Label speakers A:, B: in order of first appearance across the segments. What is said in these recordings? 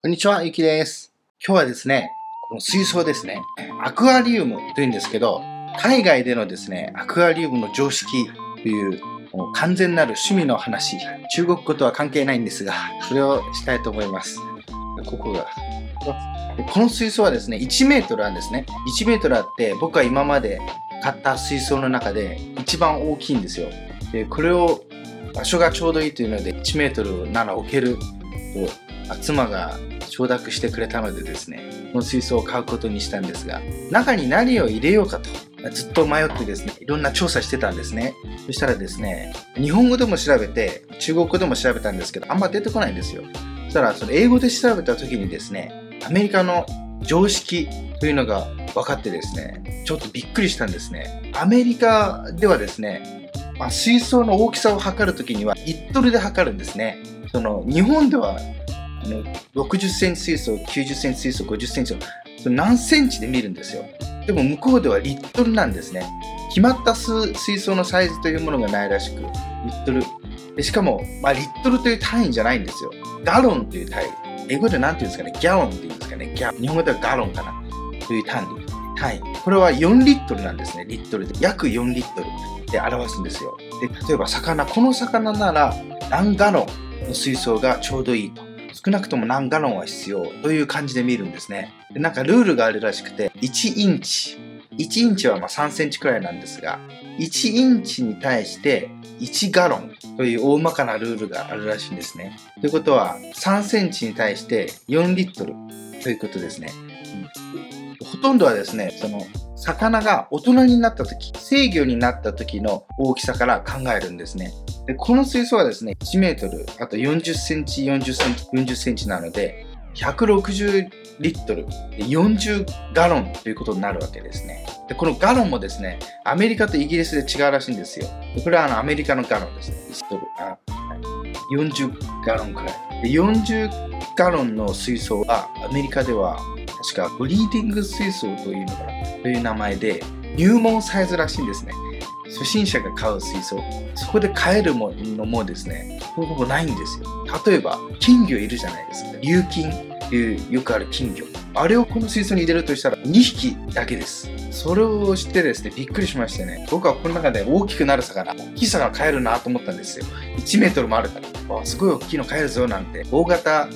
A: こんにちは、ゆきです。今日はですね、この水槽ですね、アクアリウムというんですけど、海外でのですね、アクアリウムの常識という、もう完全なる趣味の話、中国語とは関係ないんですが、それをしたいと思います。ここが。この水槽はですね、1メートルあるんですね。1メートルあって、僕は今まで買った水槽の中で一番大きいんですよ。で、これを場所がちょうどいいというので、1メートルなら置けると、妻が承諾してくれたのでですね、この水槽を買うことにしたんですが、中に何を入れようかと、ずっと迷ってですね、いろんな調査してたんですね。そしたらですね、日本語でも調べて、中国語でも調べたんですけど、あんま出てこないんですよ。そしたら、その英語で調べた時にですね、アメリカの常識というのが分かってですね、ちょっとびっくりしたんですね。アメリカではですね、まあ、水槽の大きさを測るときにはリットルで測るんですね。その日本ではあの60センチ水槽、90センチ水槽、50センチのそ何センチで見るんですよ。でも向こうではリットルなんですね。決まった水槽のサイズというものがないらしく、リットル。でしかも、まあ、リットルという単位じゃないんですよ。ガロンという単位。英語で何て言うんですかね、ギャロンって言うんですかね？ギャ日本語ではガロンかな？という単位。単位。これは4リットルなんですね。リットルで。約4リットルで表すんですよ。で、例えば魚、この魚なら何ガロンの水槽がちょうどいいと。少なくとも何ガロンは必要という感じで見るんですね。でなんかルールがあるらしくて、1インチ。1インチはまあ3センチくらいなんですが、1インチに対して1ガロンという大まかなルールがあるらしいんですね。ということは、3センチに対して4リットルということですね。うん、ほとんどはですね、その魚が大人になった時、制御になった時の大きさから考えるんですね。でこの水槽はですね、1メートル、あと40センチ、40センチ、40センチなので、160リットル、40ガロンということになるわけですね。でこのガロンもですね、アメリカとイギリスで違うらしいんですよ。これはあのアメリカのガロンですね。リットルあ40ガロンくらい。で40ガロンの水槽はアメリカでは確かブリーディング水槽というのかという名前で入門サイズらしいんですね。初心者が買う水槽。そこで買えるものもですね、ほぼほぼないんですよ。例えば、金魚いるじゃないですか。有金っていうよくある金魚。あれをこの水槽に入れるとしたら2匹だけです。それを知ってですね、びっくりしましてね、僕はこの中で大きくなる魚、大きい魚買えるなと思ったんですよ。1メートルもあるから。わすごい大きいの買えるぞなんて。大型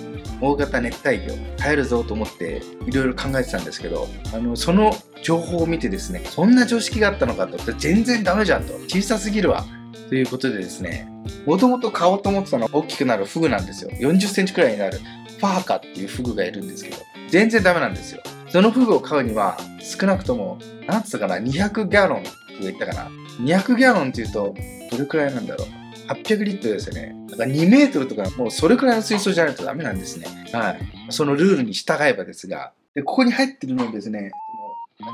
A: 大型熱帯魚買えるぞと思っていろいろ考えてたんですけどあのその情報を見てですねそんな常識があったのかと全然ダメじゃんと小さすぎるわということでですねもともと買おうと思ってたのは大きくなるフグなんですよ4 0センチくらいになるファーカっていうフグがいるんですけど全然ダメなんですよそのフグを買うには少なくともなんつったかな200ギャロンと言ったかな200ギャロンっていうとどれくらいなんだろう800リットルですよね。だから2メートルとか、もうそれくらいの水槽じゃないとダメなんですね。はい。そのルールに従えばですが、でここに入ってるのはですね、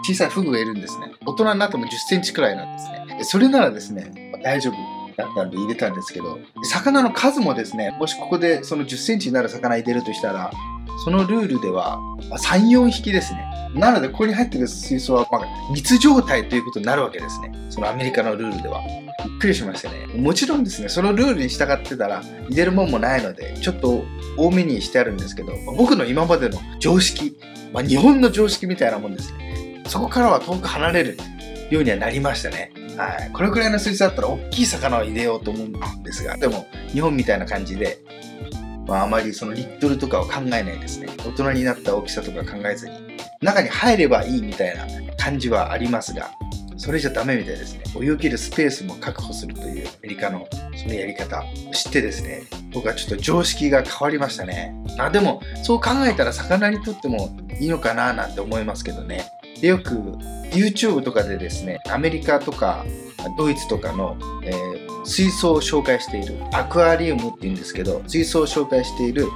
A: 小さいフグがいるんですね。大人になっても10センチくらいなんですね。それならですね、大丈夫だったんで入れたんですけど、魚の数もですね、もしここでその10センチになる魚入れるとしたら、そのルールでは3、4匹ですね。なので、ここに入ってる水槽は、まあ、密状態ということになるわけですね。そのアメリカのルールでは。びっくりしましたね。もちろんですね、そのルールに従ってたら入れるもんもないので、ちょっと多めにしてあるんですけど、僕の今までの常識、まあ、日本の常識みたいなもんですね。そこからは遠く離れるようにはなりましたね。はい。これくらいの水槽だったら大きい魚を入れようと思うんですが、でも日本みたいな感じで、まあ、あまりそのリットルとかを考えないですね。大人になった大きさとか考えずに、中に入ればいいみたいな感じはありますが、それじゃダメみたいですね。泳げるスペースも確保するというアメリカのそのやり方を知ってですね、僕はちょっと常識が変わりましたね。あでも、そう考えたら魚にとってもいいのかななんて思いますけどね。で、よく YouTube とかでですね、アメリカとかドイツとかの、えー、水槽を紹介している、アクアリウムっていうんですけど、水槽を紹介している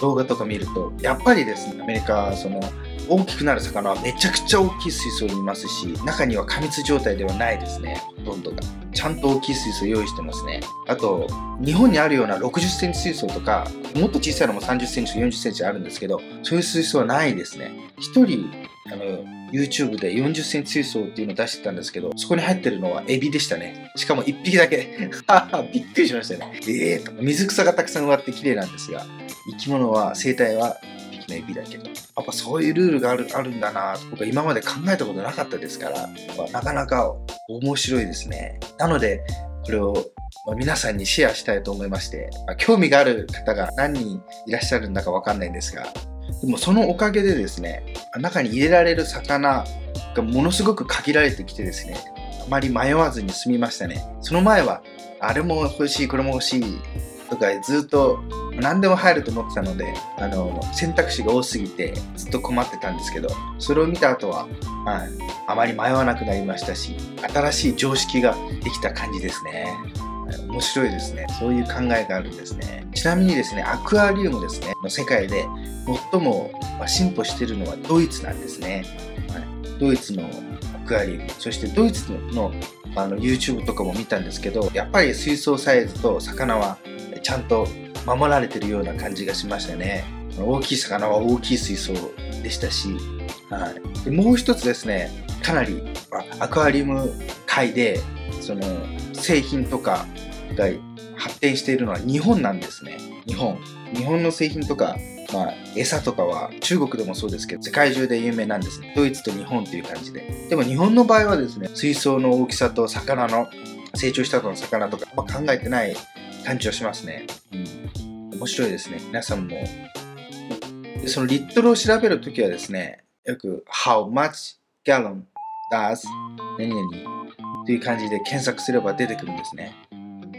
A: 動画とか見ると、やっぱりですね、アメリカはその、大きくなる魚はめちゃくちゃ大きい水槽にいますし、中には過密状態ではないですね、ほとんどが。ちゃんと大きい水槽用意してますね。あと、日本にあるような60センチ水槽とか、もっと小さいのも30センチ、40センチあるんですけど、そういう水槽はないですね。一人、あの、YouTube で40センチ水槽っていうのを出してたんですけど、そこに入ってるのはエビでしたね。しかも1匹だけ。びっくりしましたね。ええー、と。水草がたくさん植わって綺麗なんですが、生き物は、生態はピのエビだけどやっぱそういうルールがあるあるんだな。僕は今まで考えたことなかったですから。なかなか面白いですね。なのでこれを皆さんにシェアしたいと思いまして、興味がある方が何人いらっしゃるんだかわかんないんですが、でもそのおかげでですね、中に入れられる魚がものすごく限られてきてですね、あまり迷わずに済みましたね。その前は、あれも欲しい、これも欲しいとかずっと何でも入ると思ってたので、あの、選択肢が多すぎてずっと困ってたんですけど、それを見た後は、はい、あまり迷わなくなりましたし、新しい常識ができた感じですね。面白いですね。そういう考えがあるんですね。ちなみにですね、アクアリウムですね、の世界で最も進歩しているのはドイツなんですね。はい、ドイツのアクアリウム、そしてドイツのあの YouTube とかも見たんですけど、やっぱり水槽サイズと魚はちゃんと守られてるような感じがしましたね。大きい魚は大きい水槽でしたし、はい、でもう一つですね、かなりアクアリウム界でその製品とかが発展しているのは日本なんですね。日本。日本の製品とか、まあ、餌とかは中国でもそうですけど、世界中で有名なんですね。ドイツと日本という感じで。でも日本の場合はですね、水槽の大きさと魚の、成長した後の魚とか、まあ、考えてない感じはしますね。うん。面白いですね。皆さんも。でそのリットルを調べるときはですね、よく How much gallon does 何々という感じで検索すれば出てくるんですね。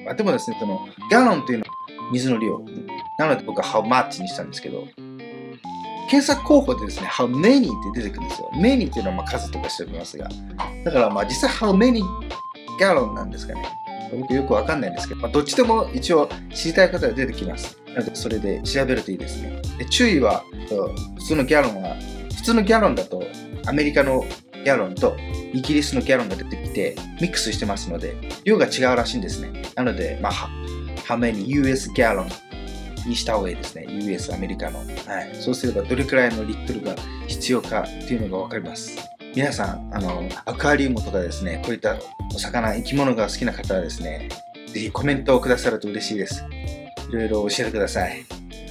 A: あでもですね、その、ガロンというのは水の量。なので僕は how much にしたんですけど、検索候補でですね、how many って出てくるんですよ。many っていうのはまあ数とかしておりますが。だからまあ実際 how many gallon なんですかね。僕よくわかんないんですけど、まあ、どっちでも一応知りたい方は出てきます。なのでそれで調べるといいですね。で注意は、普通のギャロンは、普通のギャロンだとアメリカのギャロンとイギリスのギャロンが出てきてミックスしてますので量が違うらしいんですね。なのでまあ how many US ギャロンにした方がいいですね。US アメリカの、はい、そうすればどれくらいのリットルが必要かっていうのが分かります。皆さんあのアクアリウムとかですねこういったお魚生き物が好きな方はですね是非コメントをくださると嬉しいですいろいろ教えてください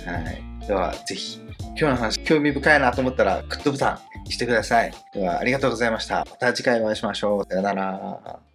A: はいでは是非今日の話興味深いなと思ったらグッドボタンしてください。では、ありがとうございました。また次回お会いしましょう。さよなら。